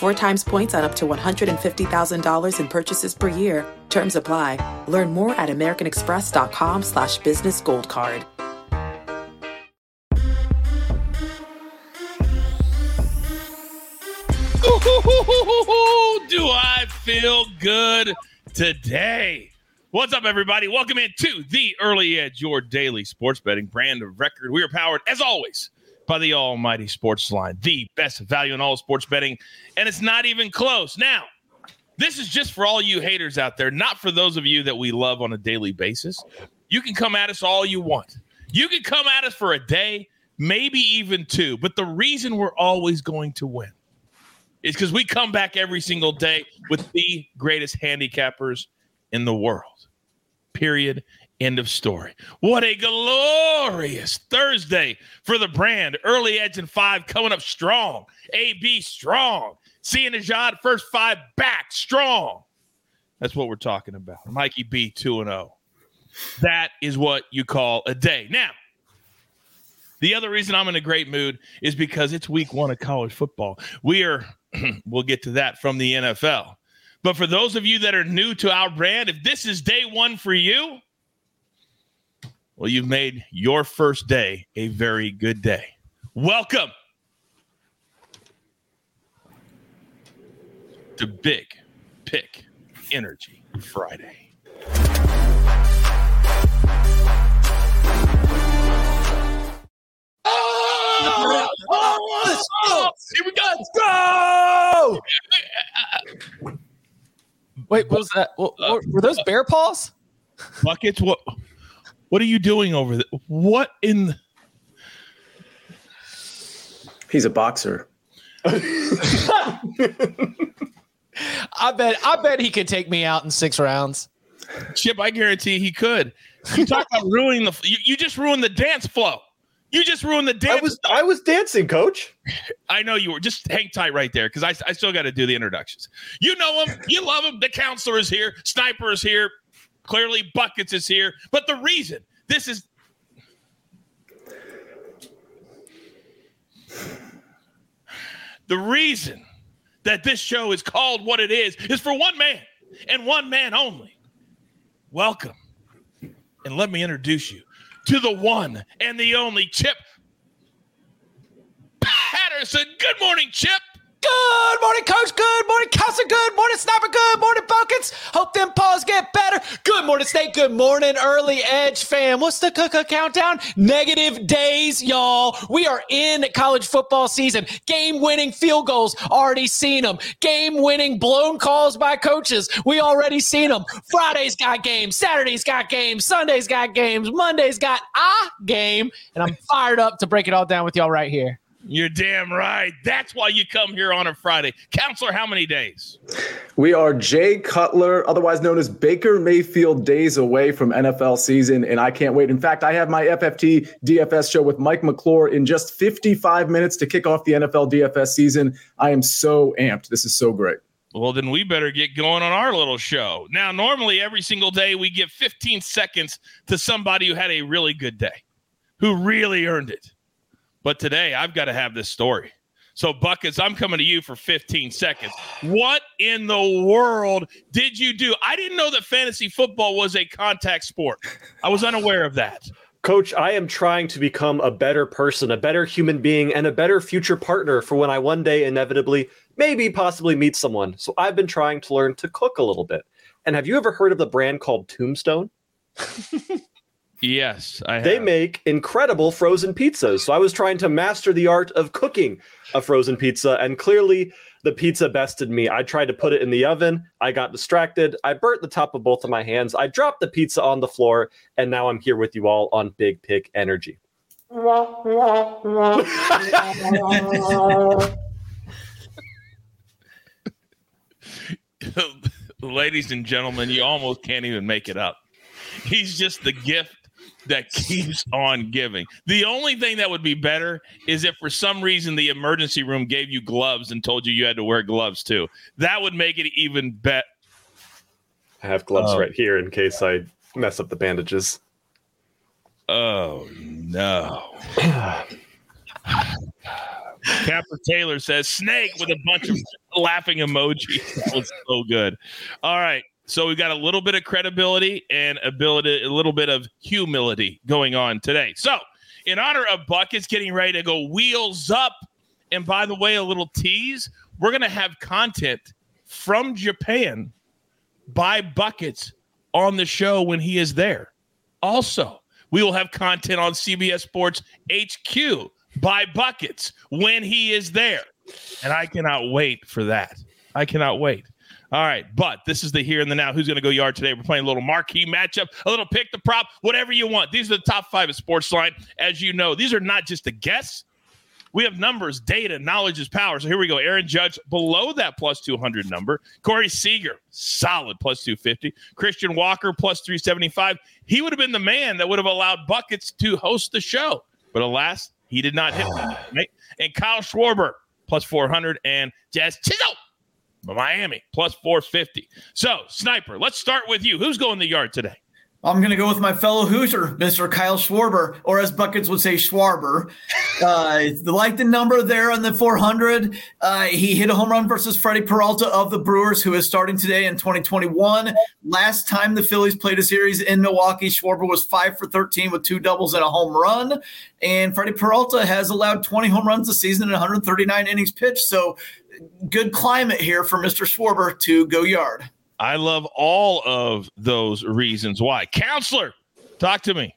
Four times points on up to $150,000 in purchases per year. Terms apply. Learn more at americanexpress.com slash business gold card. Do I feel good today? What's up, everybody? Welcome into the Early Edge, your daily sports betting brand of record. We are powered, as always, by the almighty sports line, the best value in all sports betting. And it's not even close. Now, this is just for all you haters out there, not for those of you that we love on a daily basis. You can come at us all you want. You can come at us for a day, maybe even two. But the reason we're always going to win is because we come back every single day with the greatest handicappers in the world. Period. End of story. What a glorious Thursday for the brand. Early Edge and five coming up strong. AB strong. Sia Nejad first five back strong. That's what we're talking about. Mikey B 2 and 0. That is what you call a day. Now, the other reason I'm in a great mood is because it's week one of college football. We are, we'll get to that from the NFL. But for those of you that are new to our brand, if this is day one for you, well, you've made your first day a very good day. Welcome to Big Pick Energy Friday. Oh, oh, oh, here we go. Let's go! Wait, what was that? What, what, uh, were those bear paws? Buckets, what what are you doing over there? What in the- He's a boxer. I bet I bet he could take me out in six rounds. Chip, I guarantee he could. You talk about ruining the you, you just ruined the dance flow. You just ruined the dance. I was I was dancing, coach. I know you were. Just hang tight right there because I, I still got to do the introductions. You know him. You love him. The counselor is here. Sniper is here. Clearly, Buckets is here. But the reason this is. The reason that this show is called what it is is for one man and one man only. Welcome. And let me introduce you to the one and the only Chip Patterson. Good morning, Chip. Good morning, coach. Good morning, counselor. Good morning, sniper. Good morning, buckets. Hope them paws get better. Good morning, state. Good morning, early edge fam. What's the c- countdown? Negative days, y'all. We are in college football season. Game winning field goals, already seen them. Game winning blown calls by coaches, we already seen them. Friday's got games. Saturday's got games. Sunday's got games. Monday's got a game. And I'm fired up to break it all down with y'all right here. You're damn right. That's why you come here on a Friday. Counselor, how many days? We are Jay Cutler, otherwise known as Baker Mayfield, days away from NFL season, and I can't wait. In fact, I have my FFT DFS show with Mike McClure in just 55 minutes to kick off the NFL DFS season. I am so amped. This is so great. Well, then we better get going on our little show. Now, normally every single day we give 15 seconds to somebody who had a really good day, who really earned it. But today I've got to have this story. So, Buckets, I'm coming to you for 15 seconds. What in the world did you do? I didn't know that fantasy football was a contact sport. I was unaware of that. Coach, I am trying to become a better person, a better human being, and a better future partner for when I one day inevitably, maybe possibly meet someone. So I've been trying to learn to cook a little bit. And have you ever heard of the brand called Tombstone? Yes, I They have. make incredible frozen pizzas. So I was trying to master the art of cooking a frozen pizza, and clearly the pizza bested me. I tried to put it in the oven. I got distracted. I burnt the top of both of my hands. I dropped the pizza on the floor, and now I'm here with you all on Big Pick Energy. Ladies and gentlemen, you almost can't even make it up. He's just the gift that keeps on giving. The only thing that would be better is if for some reason the emergency room gave you gloves and told you you had to wear gloves too. That would make it even better. I have gloves Oh. right here in case I mess up the bandages. Oh no. Capper Taylor says snake with a bunch of laughing emojis. That was so good. All right. So we've got a little bit of credibility and ability, a little bit of humility going on today. So, in honor of Buckets getting ready to go wheels up, and by the way, a little tease, we're going to have content from Japan by Buckets on the show when he is there. Also, we will have content on CBS Sports HQ by Buckets when he is there. And I cannot wait for that. I cannot wait. All right, but this is the here and the now. Who's going to go yard today? We're playing a little marquee matchup, a little pick the prop, whatever you want. These are the top five at Sportsline. As you know, these are not just a guess. We have numbers, data, knowledge is power. So here we go. Aaron Judge below that plus 200 number. Corey Seager, solid plus 250. Christian Walker plus 375. He would have been the man that would have allowed Buckets to host the show. But alas, he did not hit. Right? And Kyle Schwarber plus 400 and Jazz Chisholm, Miami plus 450. So, Sniper, let's start with you. Who's going the yard today? I'm going to go with my fellow Hoosier, Mr. Kyle Schwarber, or as Buckets would say, Schwarber. Uh, like the number there on the 400. Uh, he hit a home run versus Freddie Peralta of the Brewers, who is starting today in 2021. Last time the Phillies played a series in Milwaukee, Schwarber was five for 13 with two doubles and a home run. And Freddie Peralta has allowed 20 home runs this season and 139 innings pitched. So good climate here for Mr. Schwarber to go yard. I love all of those reasons why. Counselor, talk to me.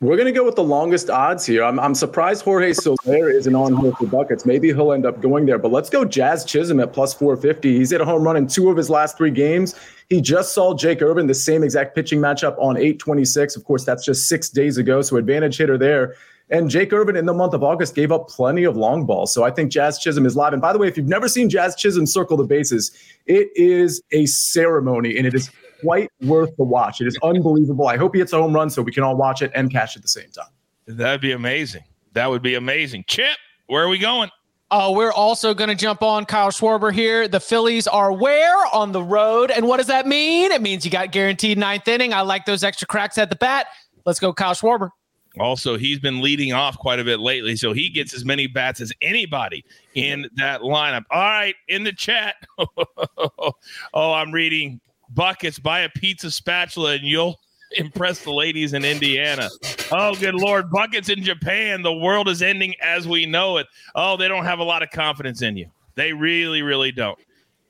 We're going to go with the longest odds here. I'm, I'm surprised Jorge Soler isn't on here for buckets. Maybe he'll end up going there, but let's go Jazz Chisholm at plus 450. He's hit a home run in two of his last three games. He just saw Jake Irvin, the same exact pitching matchup on 826. Of course, that's just six days ago, so advantage hitter there. And Jake Irvin in the month of August gave up plenty of long balls. So I think Jazz Chisholm is live. And by the way, if you've never seen Jazz Chisholm circle the bases, it is a ceremony and it is quite worth the watch. It is unbelievable. I hope he hits a home run so we can all watch it and cash at the same time. That'd be amazing. That would be amazing. Chip, where are we going? Uh, we're also going to jump on Kyle Schwarber here. The Phillies are where? On the road. And what does that mean? It means you got guaranteed ninth inning. I like those extra cracks at the bat. Let's go, Kyle Schwarber. Also, he's been leading off quite a bit lately, so he gets as many bats as anybody in that lineup. All right, in the chat. oh, I'm reading buckets. Buy a pizza spatula and you'll impress the ladies in Indiana. Oh, good lord, buckets in Japan. The world is ending as we know it. Oh, they don't have a lot of confidence in you. They really, really don't.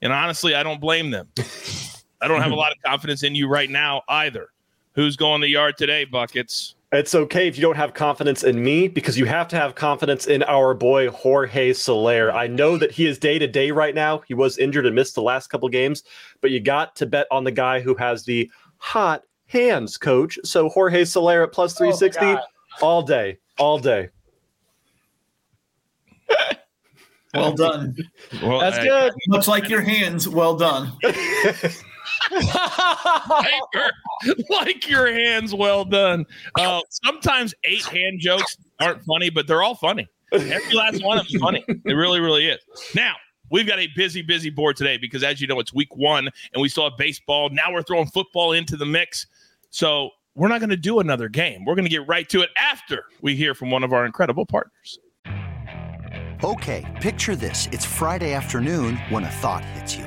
And honestly, I don't blame them. I don't have a lot of confidence in you right now either. Who's going the yard today, buckets? It's okay if you don't have confidence in me because you have to have confidence in our boy Jorge Soler. I know that he is day to day right now. He was injured and missed the last couple games, but you got to bet on the guy who has the hot hands, coach. So Jorge Soler at plus 360 all day, all day. Well done. Well, That's I- good. Much like your hands, well done. like, your, hands well done. Uh, sometimes eight hand jokes aren't funny, but they're all funny. Every last one of them's funny. It really, really is. Now, we've got a busy, busy board today because, as you know, it's week one and we still have baseball. Now we're throwing football into the mix. So we're not going to do another game. We're going to get right to it after we hear from one of our incredible partners. Okay, picture this. It's Friday afternoon when a thought hits you.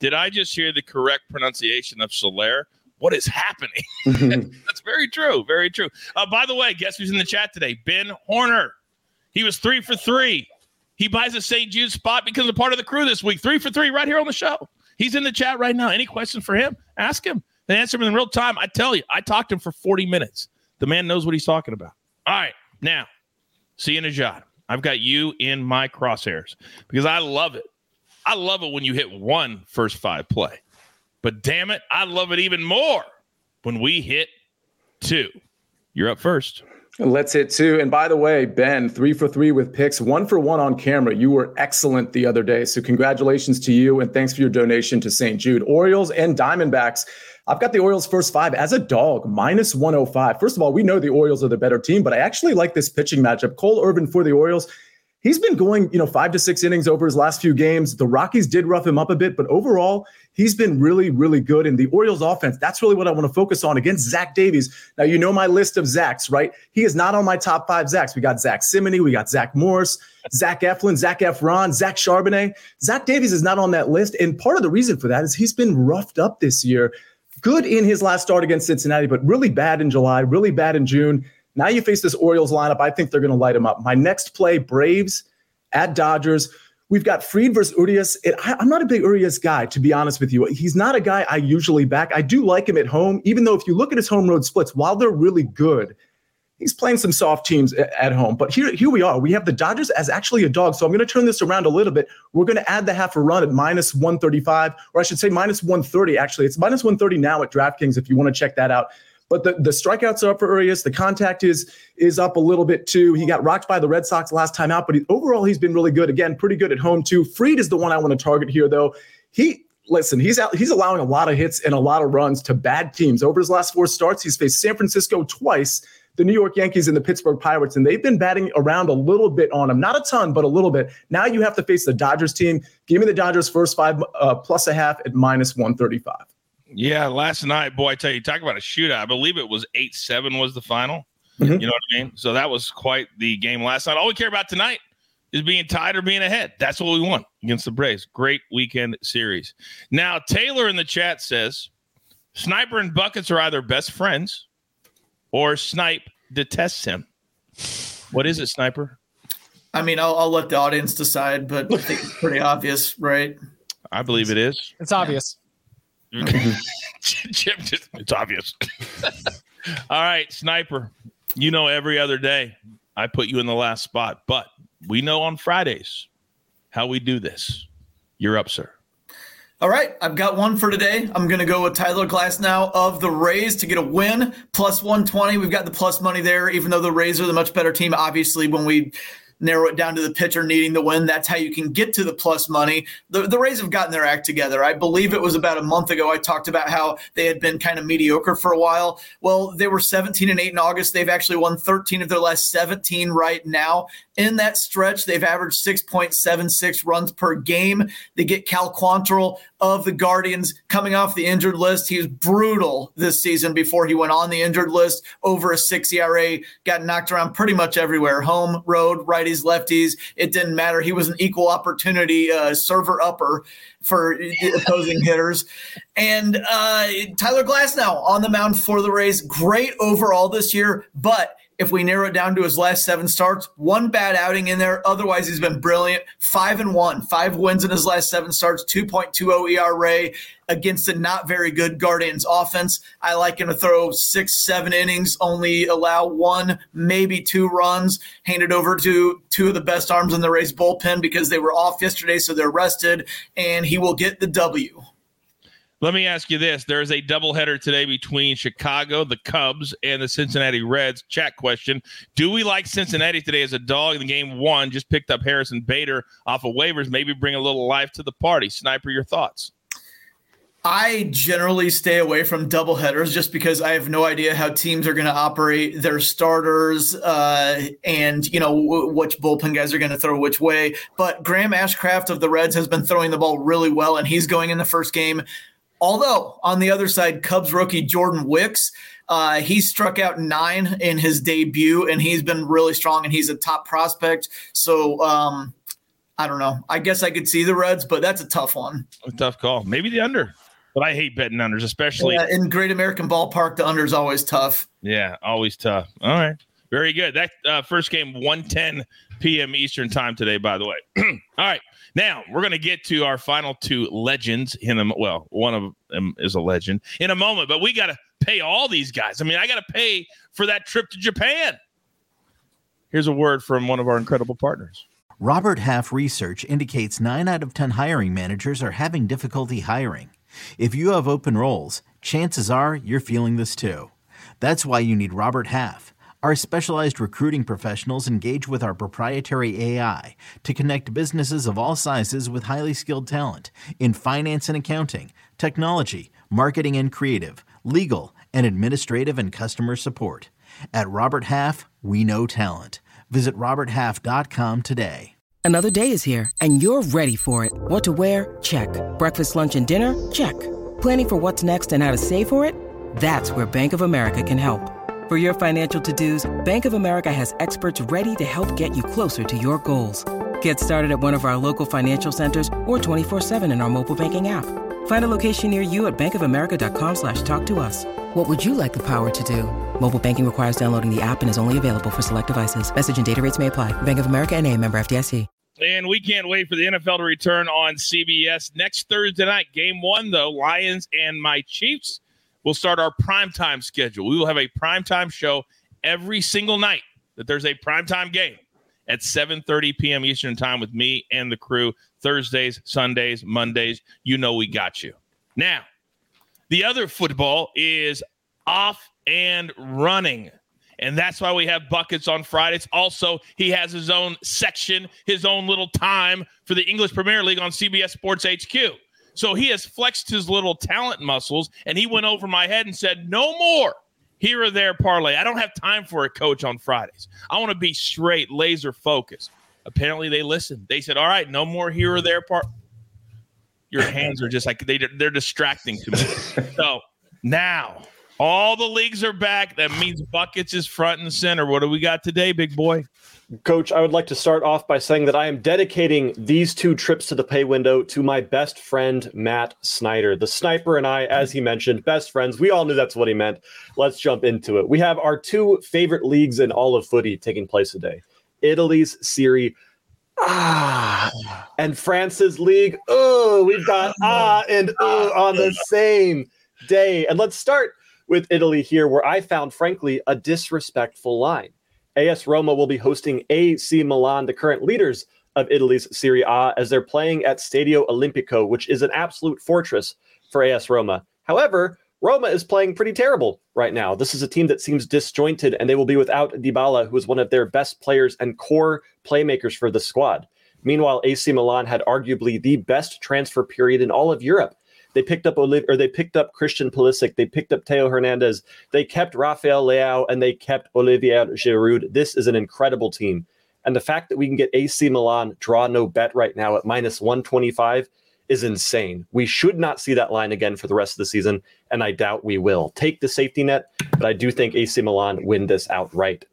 Did I just hear the correct pronunciation of Soler? What is happening? That's very true. Very true. Uh, by the way, guess who's in the chat today? Ben Horner. He was three for three. He buys a St. Jude spot because of part of the crew this week. Three for three right here on the show. He's in the chat right now. Any questions for him? Ask him. They answer him in real time. I tell you, I talked to him for 40 minutes. The man knows what he's talking about. All right. Now, Sia Nejad. I've got you in my crosshairs because I love it. I love it when you hit one first five play. But damn it, I love it even more when we hit two. You're up first. Let's hit two. And by the way, Ben, three for three with picks, one for one on camera. You were excellent the other day. So congratulations to you and thanks for your donation to St. Jude. Orioles and Diamondbacks. I've got the Orioles first five as a dog, minus 105. First of all, we know the Orioles are the better team, but I actually like this pitching matchup. Cole Irvin for the Orioles. He's been going, you know, five to six innings over his last few games. The Rockies did rough him up a bit, but overall, he's been really, really good. And the Orioles offense, that's really what I want to focus on against Zach Davies. Now, you know my list of Zachs, right? He is not on my top five Zachs. We got Zach Simony, we got Zach Morris, Zach Eflin, Zach Efron, Zach Charbonnet. Zach Davies is not on that list. And part of the reason for that is he's been roughed up this year. Good in his last start against Cincinnati, but really bad in July, really bad in June. Now you face this Orioles lineup. I think they're going to light them up. My next play, Braves at Dodgers. We've got Fried versus Urias. It, I, am not a big Urias guy, to be honest with you. He's not a guy I usually back. I do like him at home, even though if you look at his home road splits, while they're really good, he's playing some soft teams at home. But here, here we are. We have the Dodgers as actually a dog. So I'm going to turn this around a little bit. We're going to add the half a run at minus 135, or I should say minus 130. Actually, it's minus 130 now at DraftKings if you want to check that out. But the, the strikeouts are up for Urias. The contact is is up a little bit too. He got rocked by the Red Sox last time out, but he, overall he's been really good. Again, pretty good at home too. Fried is the one I want to target here though. He listen, he's out, he's allowing a lot of hits and a lot of runs to bad teams. Over his last four starts, he's faced San Francisco twice, the New York Yankees and the Pittsburgh Pirates, and they've been batting around a little bit on him. Not a ton, but a little bit. Now you have to face the Dodgers team. Give me the Dodgers first five uh, plus a half at minus 135. Yeah, last night, boy, I tell you, talk about a shootout. I believe it was 8 7 was the final. Mm-hmm. You know what I mean? So that was quite the game last night. All we care about tonight is being tied or being ahead. That's what we want against the Braves. Great weekend series. Now, Taylor in the chat says Sniper and Buckets are either best friends or Snipe detests him. What is it, Sniper? I mean, I'll, I'll let the audience decide, but I think it's pretty obvious, right? I believe it is. It's obvious. Mm-hmm. Jim, just, it's obvious. All right, Sniper. You know, every other day I put you in the last spot, but we know on Fridays how we do this. You're up, sir. All right, I've got one for today. I'm going to go with Tyler Glasnow of the Rays to get a win, plus 120. We've got the plus money there, even though the Rays are the much better team. Obviously, when we narrow it down to the pitcher needing the win. That's how you can get to the plus money. The, the Rays have gotten their act together. I believe it was about a month ago. I talked about how they had been kind of mediocre for a while. Well, they were 17 and 8 in August. They've actually won 13 of their last 17 right now. In that stretch, they've averaged 6.76 runs per game. They get Cal Quantrill of the Guardians coming off the injured list. He was brutal this season before he went on the injured list. Over a six ERA, got knocked around pretty much everywhere. Home, road, righties, lefties. It didn't matter. He was an equal opportunity uh, server upper for opposing hitters. And uh, Tyler Glasnow on the mound for the Rays. Great overall this year, but if we narrow it down to his last seven starts, one bad outing in there. Otherwise, he's been brilliant. Five and one, five wins in his last seven starts, 2.20 ERA against a not very good Guardians offense. I like him to throw six, seven innings, only allow one, maybe two runs, hand it over to two of the best arms in the Rays bullpen because they were off yesterday, so they're rested, and he will get the W. Let me ask you this. There is a doubleheader today between Chicago, the Cubs, and the Cincinnati Reds. Chat question. Do we like Cincinnati today as a dog in the game one? Just picked up Harrison Bader off of waivers. Maybe bring a little life to the party. Sniper, your thoughts? I generally stay away from double headers just because I have no idea how teams are going to operate their starters uh, and you know w- which bullpen guys are going to throw which way. But Graham Ashcraft of the Reds has been throwing the ball really well, and he's going in the first game. Although on the other side, Cubs rookie Jordan Wicks, uh, he struck out nine in his debut, and he's been really strong, and he's a top prospect. So. Um, I don't know. I guess I could see the Reds, but that's a tough one. A tough call. Maybe the under. But I hate betting unders, especially yeah, in Great American Ballpark. The under is always tough. Yeah, always tough. All right, very good. That uh, first game, one ten p.m. Eastern time today. By the way. All right, now we're going to get to our final two legends. In them, well, one of them is a legend in a moment, but we got to pay all these guys. I mean, I got to pay for that trip to Japan. Here's a word from one of our incredible partners. Robert Half research indicates 9 out of 10 hiring managers are having difficulty hiring. If you have open roles, chances are you're feeling this too. That's why you need Robert Half. Our specialized recruiting professionals engage with our proprietary AI to connect businesses of all sizes with highly skilled talent in finance and accounting, technology, marketing and creative, legal, and administrative and customer support. At Robert Half, we know talent. Visit RobertHalf.com today. Another day is here, and you're ready for it. What to wear? Check. Breakfast, lunch, and dinner? Check. Planning for what's next and how to save for it? That's where Bank of America can help. For your financial to dos, Bank of America has experts ready to help get you closer to your goals. Get started at one of our local financial centers or 24-7 in our mobile banking app. Find a location near you at bankofamerica.com slash talk to us. What would you like the power to do? Mobile banking requires downloading the app and is only available for select devices. Message and data rates may apply. Bank of America and a member FDIC. And we can't wait for the NFL to return on CBS next Thursday night. Game one, though, Lions and my Chiefs will start our primetime schedule. We will have a primetime show every single night that there's a primetime game at 7.30 p.m. Eastern time with me and the crew. Thursdays, Sundays, Mondays. You know we got you. Now, the other football is off and running. And that's why we have buckets on Fridays. Also, he has his own section, his own little time for the English Premier League on CBS Sports HQ. So he has flexed his little talent muscles and he went over my head and said, No more here or there parlay. I don't have time for a coach on Fridays. I want to be straight, laser focused. Apparently, they listened. They said, All right, no more here or there part. Your hands are just like they, they're distracting to me. so now all the leagues are back. That means buckets is front and center. What do we got today, big boy? Coach, I would like to start off by saying that I am dedicating these two trips to the pay window to my best friend, Matt Snyder. The sniper and I, as he mentioned, best friends. We all knew that's what he meant. Let's jump into it. We have our two favorite leagues in all of footy taking place today Italy's Serie Ah, and France's league. Oh, we've got ah and oh on the same day. And let's start with Italy here, where I found, frankly, a disrespectful line. AS Roma will be hosting AC Milan, the current leaders of Italy's Serie A, as they're playing at Stadio Olimpico, which is an absolute fortress for AS Roma. However, Roma is playing pretty terrible right now. This is a team that seems disjointed, and they will be without Dybala, who is one of their best players and core playmakers for the squad. Meanwhile, AC Milan had arguably the best transfer period in all of Europe. They picked up Oliv- or they picked up Christian Pulisic. They picked up Theo Hernandez. They kept Rafael Leao and they kept Olivier Giroud. This is an incredible team. And the fact that we can get AC Milan draw no bet right now at minus 125 is insane. We should not see that line again for the rest of the season, and I doubt we will. Take the safety net, but I do think AC Milan win this outright.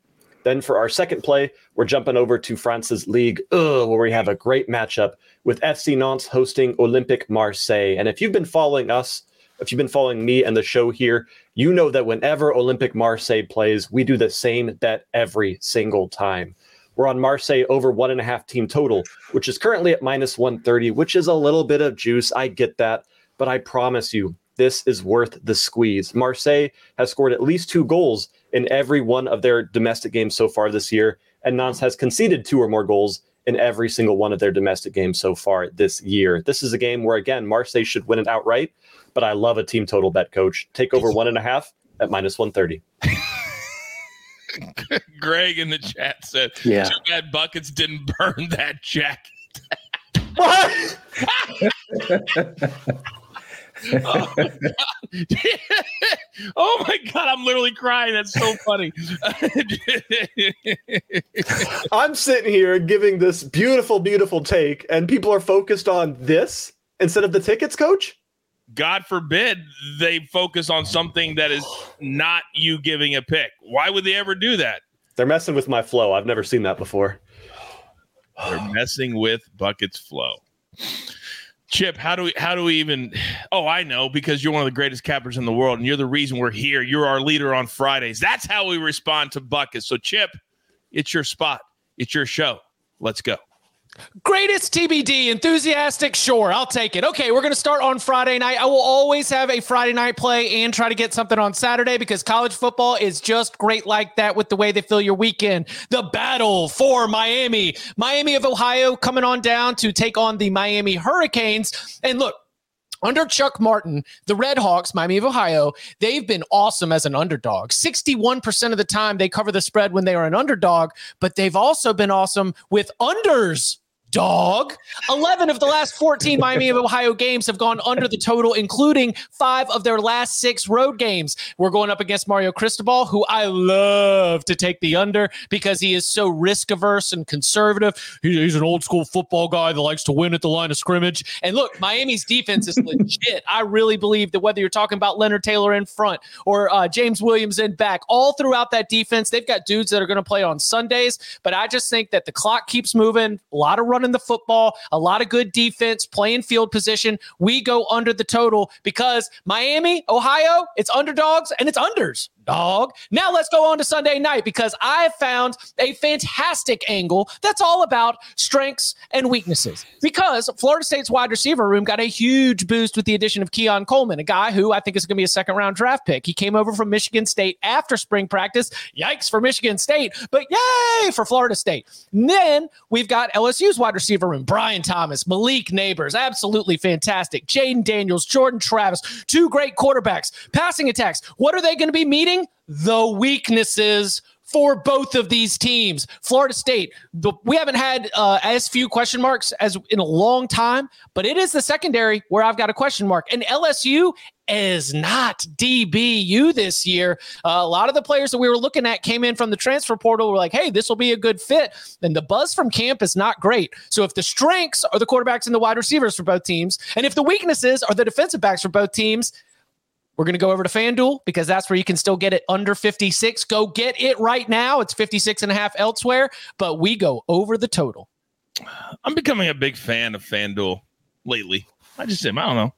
Then for our second play, we're jumping over to France's league, ugh, where we have a great matchup with FC Nantes hosting Olympique Marseille. And if you've been following us, if you've been following me and the show here, you know that whenever Olympique Marseille plays, we do the same bet every single time. We're on Marseille over one and a half team total, which is currently at minus 130, which is a little bit of juice. I get that. But I promise you, this is worth the squeeze. Marseille has scored at least two goals in every one of their domestic games so far this year, and Nantes has conceded two or more goals in every single one of their domestic games so far this year. This is a game where, again, Marseille should win it outright, but I love a team total bet coach. Take over one and a half at minus 130. Greg in the chat said, Yeah. too bad Buckets didn't burn that jacket. What? oh, my God. oh my God, I'm literally crying. That's so funny. I'm sitting here giving this beautiful, beautiful take, and people are focused on this instead of the tickets, coach? God forbid they focus on something that is not you giving a pick. Why would they ever do that? They're messing with my flow. I've never seen that before. They're messing with buckets flow. Chip, how do we how do we even Oh, I know because you're one of the greatest cappers in the world and you're the reason we're here. You're our leader on Fridays. That's how we respond to buckets. So Chip, it's your spot. It's your show. Let's go. Greatest TBD, enthusiastic, sure, I'll take it. Okay, we're going to start on Friday night. I will always have a Friday night play and try to get something on Saturday because college football is just great like that with the way they fill your weekend. The battle for Miami. Miami of Ohio coming on down to take on the Miami Hurricanes. And look, under Chuck Martin, the Red Hawks, Miami of Ohio, they've been awesome as an underdog. 61% of the time they cover the spread when they are an underdog, but they've also been awesome with unders. Dog. 11 of the last 14 Miami of Ohio games have gone under the total, including five of their last six road games. We're going up against Mario Cristobal, who I love to take the under because he is so risk averse and conservative. He's an old school football guy that likes to win at the line of scrimmage. And look, Miami's defense is legit. I really believe that whether you're talking about Leonard Taylor in front or uh, James Williams in back, all throughout that defense, they've got dudes that are going to play on Sundays. But I just think that the clock keeps moving, a lot of running the football, a lot of good defense, playing field position. We go under the total because Miami, Ohio, it's underdogs and it's unders. Dog. Now let's go on to Sunday night because I found a fantastic angle that's all about strengths and weaknesses. Because Florida State's wide receiver room got a huge boost with the addition of Keon Coleman, a guy who I think is going to be a second round draft pick. He came over from Michigan State after spring practice. Yikes for Michigan State, but yay for Florida State. And then we've got LSU's wide receiver room Brian Thomas, Malik Nabers, absolutely fantastic. Jayden Daniels, Jordan Travis, two great quarterbacks, passing attacks. What are they going to be meeting? The weaknesses for both of these teams. Florida State, the, we haven't had uh, as few question marks as in a long time, but it is the secondary where I've got a question mark. And LSU is not DBU this year. Uh, a lot of the players that we were looking at came in from the transfer portal. Were like, hey, this will be a good fit. And the buzz from camp is not great. So if the strengths are the quarterbacks and the wide receivers for both teams, and if the weaknesses are the defensive backs for both teams, we're going to go over to FanDuel because that's where you can still get it under 56. Go get it right now. It's 56 and a half elsewhere, but we go over the total. I'm becoming a big fan of FanDuel lately. I just am. I don't know.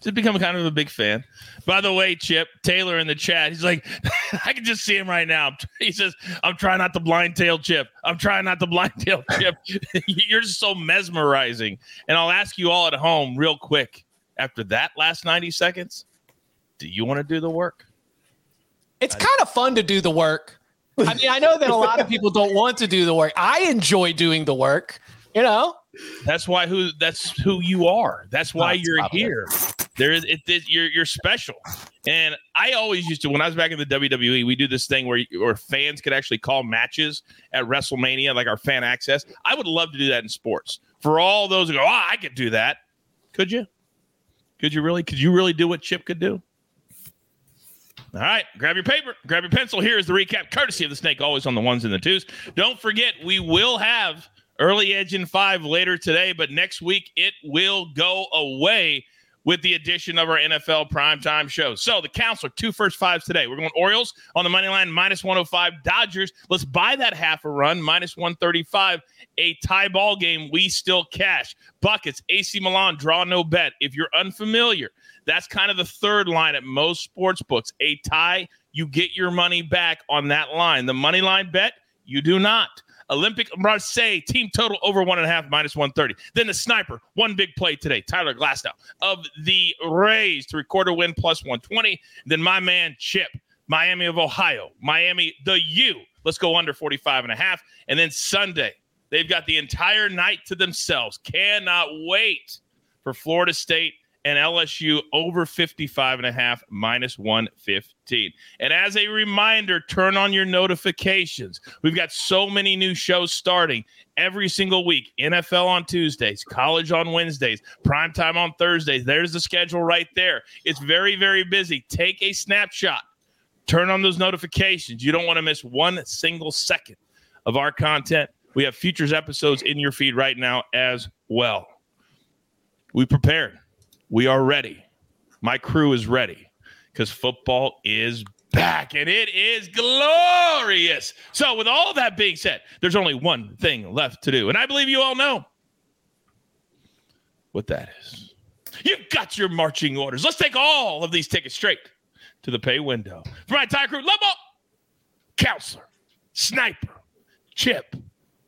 Just becoming kind of a big fan. By the way, Chip Taylor in the chat, he's like, I can just see him right now. He says, "I'm trying not to blind tail Chip. I'm trying not to blind tail Chip. You're just so mesmerizing." And I'll ask you all at home, real quick, after that last 90 seconds, do you want to do the work? It's kind of fun to do the work. I mean, I know that a lot of people don't want to do the work. I enjoy doing the work, you know? That's why who that's who you are. That's why That's you're it. here. There is it, it- you're you're special. And I always used to when I was back in the WWE, we do this thing where where fans could actually call matches at WrestleMania, like our fan access. I would love to do that in sports. For all those who go, oh, I could do that. Could you? Could you really? Could you really do what Chip could do? All right, grab your paper, grab your pencil. Here is the recap, courtesy of the snake, always on the ones and the twos. Don't forget, we will have early edge in five later today, but next week it will go away with the addition of our NFL primetime show. So the counselor, two first fives today. We're going Orioles on the money line, minus 105. Dodgers, let's buy that half a run, minus 135. A tie ball game, we still cash. Buckets, AC Milan, draw no bet. If you're unfamiliar, that's kind of the third line at most sports books. A tie, you get your money back on that line. The money line bet, you do not. Olympique Marseille team total over one and a half minus 130. Then the sniper, one big play today, Tyler Glasnow of the Rays to record a win plus 120. Then my man Chip, Miami of Ohio, Miami the U. Let's go under 45 and a half. And then Sunday, They've got the entire night to themselves. Cannot wait for Florida State and LSU over 55 and a half minus 115. And as a reminder, turn on your notifications. We've got so many new shows starting every single week. NFL on Tuesdays, college on Wednesdays, primetime on Thursdays. There's the schedule right there. It's very, very busy. Take a snapshot. Turn on those notifications. You don't want to miss one single second of our content. We have futures episodes in your feed right now as well. We prepared we are ready. My crew is ready because football is back and it is glorious. So, with all that being said, there's only one thing left to do. And I believe you all know what that is. You've got your marching orders. Let's take all of these tickets straight to the pay window. For my entire crew, Lobo, Counselor, Sniper, Chip,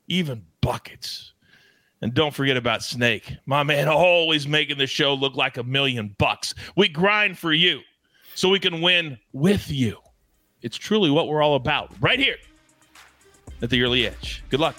even Buckets. And don't forget about Snake, my man, always making the show look like a million bucks. We grind for you so we can win with you. It's truly what we're all about right here at the early edge. Good luck.